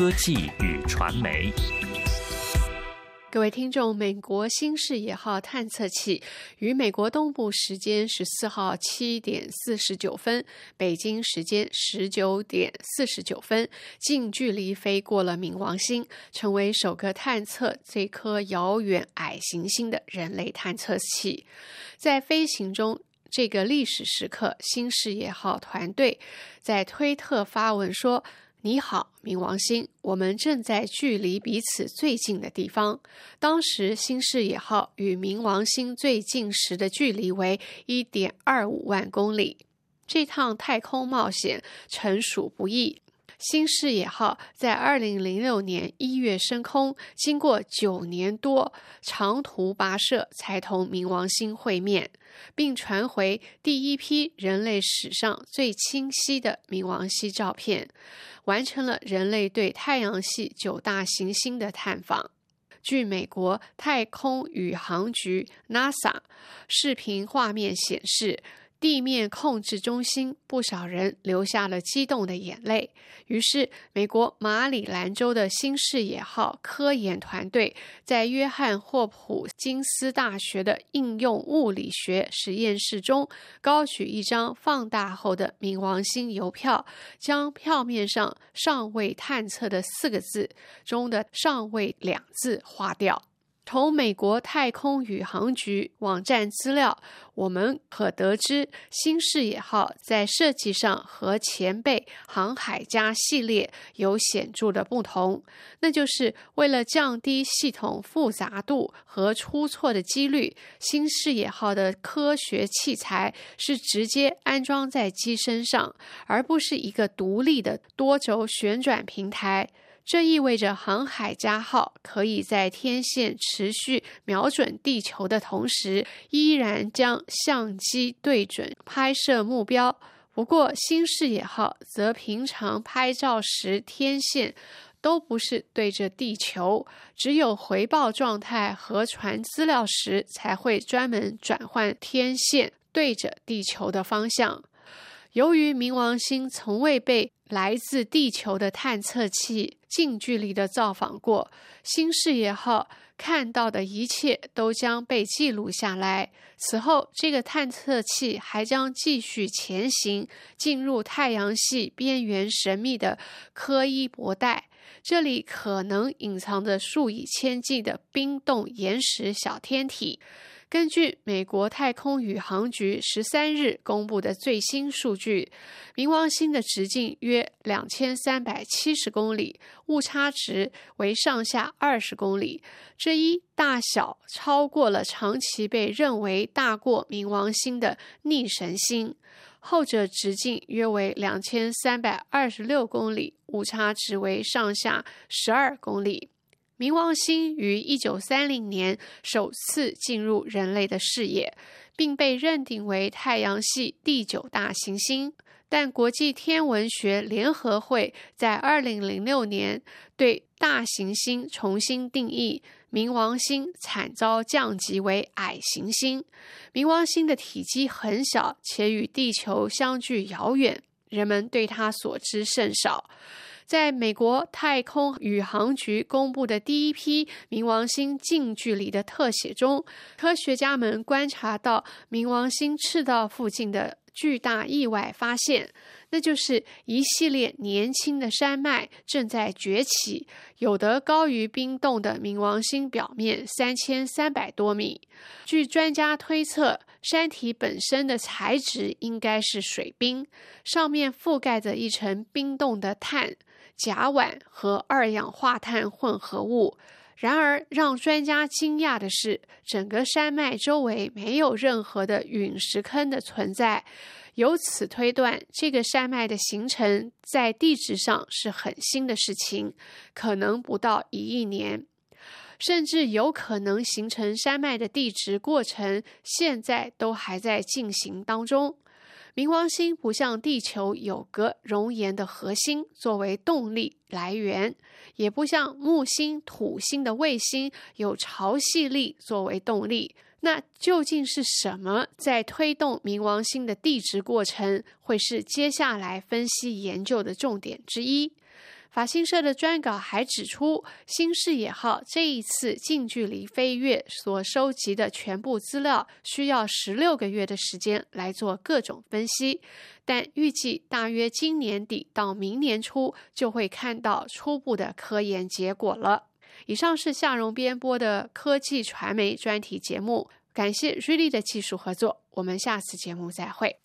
科技与传媒。各位听众，美国新视野号探测器于美国东部时间十四号七点四十九分，北京时间十九点四十九分，近距离飞过了冥王星，成为首个探测这颗遥远矮行星的人类探测器。在飞行中，这个历史时刻，新视野号团队在推特发文说。你好，冥王星，我们正在距离彼此最近的地方。当时新视野号与冥王星最近时的距离为一点二五万公里。这趟太空冒险纯属不易。新视野号在二零零六年一月升空，经过九年多长途跋涉，才同冥王星会面，并传回第一批人类史上最清晰的冥王星照片，完成了人类对太阳系九大行星的探访。据美国太空宇航局 NASA 视频画面显示。地面控制中心，不少人流下了激动的眼泪。于是，美国马里兰州的新视野号科研团队在约翰霍普金斯大学的应用物理学实验室中，高举一张放大后的冥王星邮票，将票面上“尚未探测”的四个字中的“尚未”两字划掉。从美国太空宇航局网站资料，我们可得知，新视野号在设计上和前辈航海家系列有显著的不同。那就是为了降低系统复杂度和出错的几率，新视野号的科学器材是直接安装在机身上，而不是一个独立的多轴旋转平台。这意味着航海家号可以在天线持续瞄准地球的同时，依然将相机对准拍摄目标。不过，新视野号则平常拍照时天线都不是对着地球，只有回报状态和传资料时才会专门转换天线对着地球的方向。由于冥王星从未被来自地球的探测器近距离的造访过，新视野号看到的一切都将被记录下来。此后，这个探测器还将继续前行，进入太阳系边缘神秘的柯伊伯带，这里可能隐藏着数以千计的冰冻岩石小天体。根据美国太空宇航局十三日公布的最新数据，冥王星的直径约两千三百七十公里，误差值为上下二十公里，这一大小超过了长期被认为大过冥王星的逆神星，后者直径约为两千三百二十六公里，误差值为上下十二公里。冥王星于一九三零年首次进入人类的视野，并被认定为太阳系第九大行星。但国际天文学联合会在二零零六年对大行星重新定义，冥王星惨遭降级为矮行星。冥王星的体积很小，且与地球相距遥远，人们对它所知甚少。在美国太空宇航局公布的第一批冥王星近距离的特写中，科学家们观察到冥王星赤道附近的巨大意外发现，那就是一系列年轻的山脉正在崛起，有的高于冰冻的冥王星表面三千三百多米。据专家推测，山体本身的材质应该是水冰，上面覆盖着一层冰冻的碳。甲烷和二氧化碳混合物。然而，让专家惊讶的是，整个山脉周围没有任何的陨石坑的存在。由此推断，这个山脉的形成在地质上是很新的事情，可能不到一亿年，甚至有可能形成山脉的地质过程现在都还在进行当中。冥王星不像地球有个熔岩的核心作为动力来源，也不像木星、土星的卫星有潮汐力作为动力。那究竟是什么在推动冥王星的地质过程，会是接下来分析研究的重点之一。法新社的专稿还指出，新视野号这一次近距离飞跃所收集的全部资料，需要十六个月的时间来做各种分析，但预计大约今年底到明年初就会看到初步的科研结果了。以上是夏荣编播的科技传媒专题节目，感谢瑞丽的技术合作，我们下次节目再会。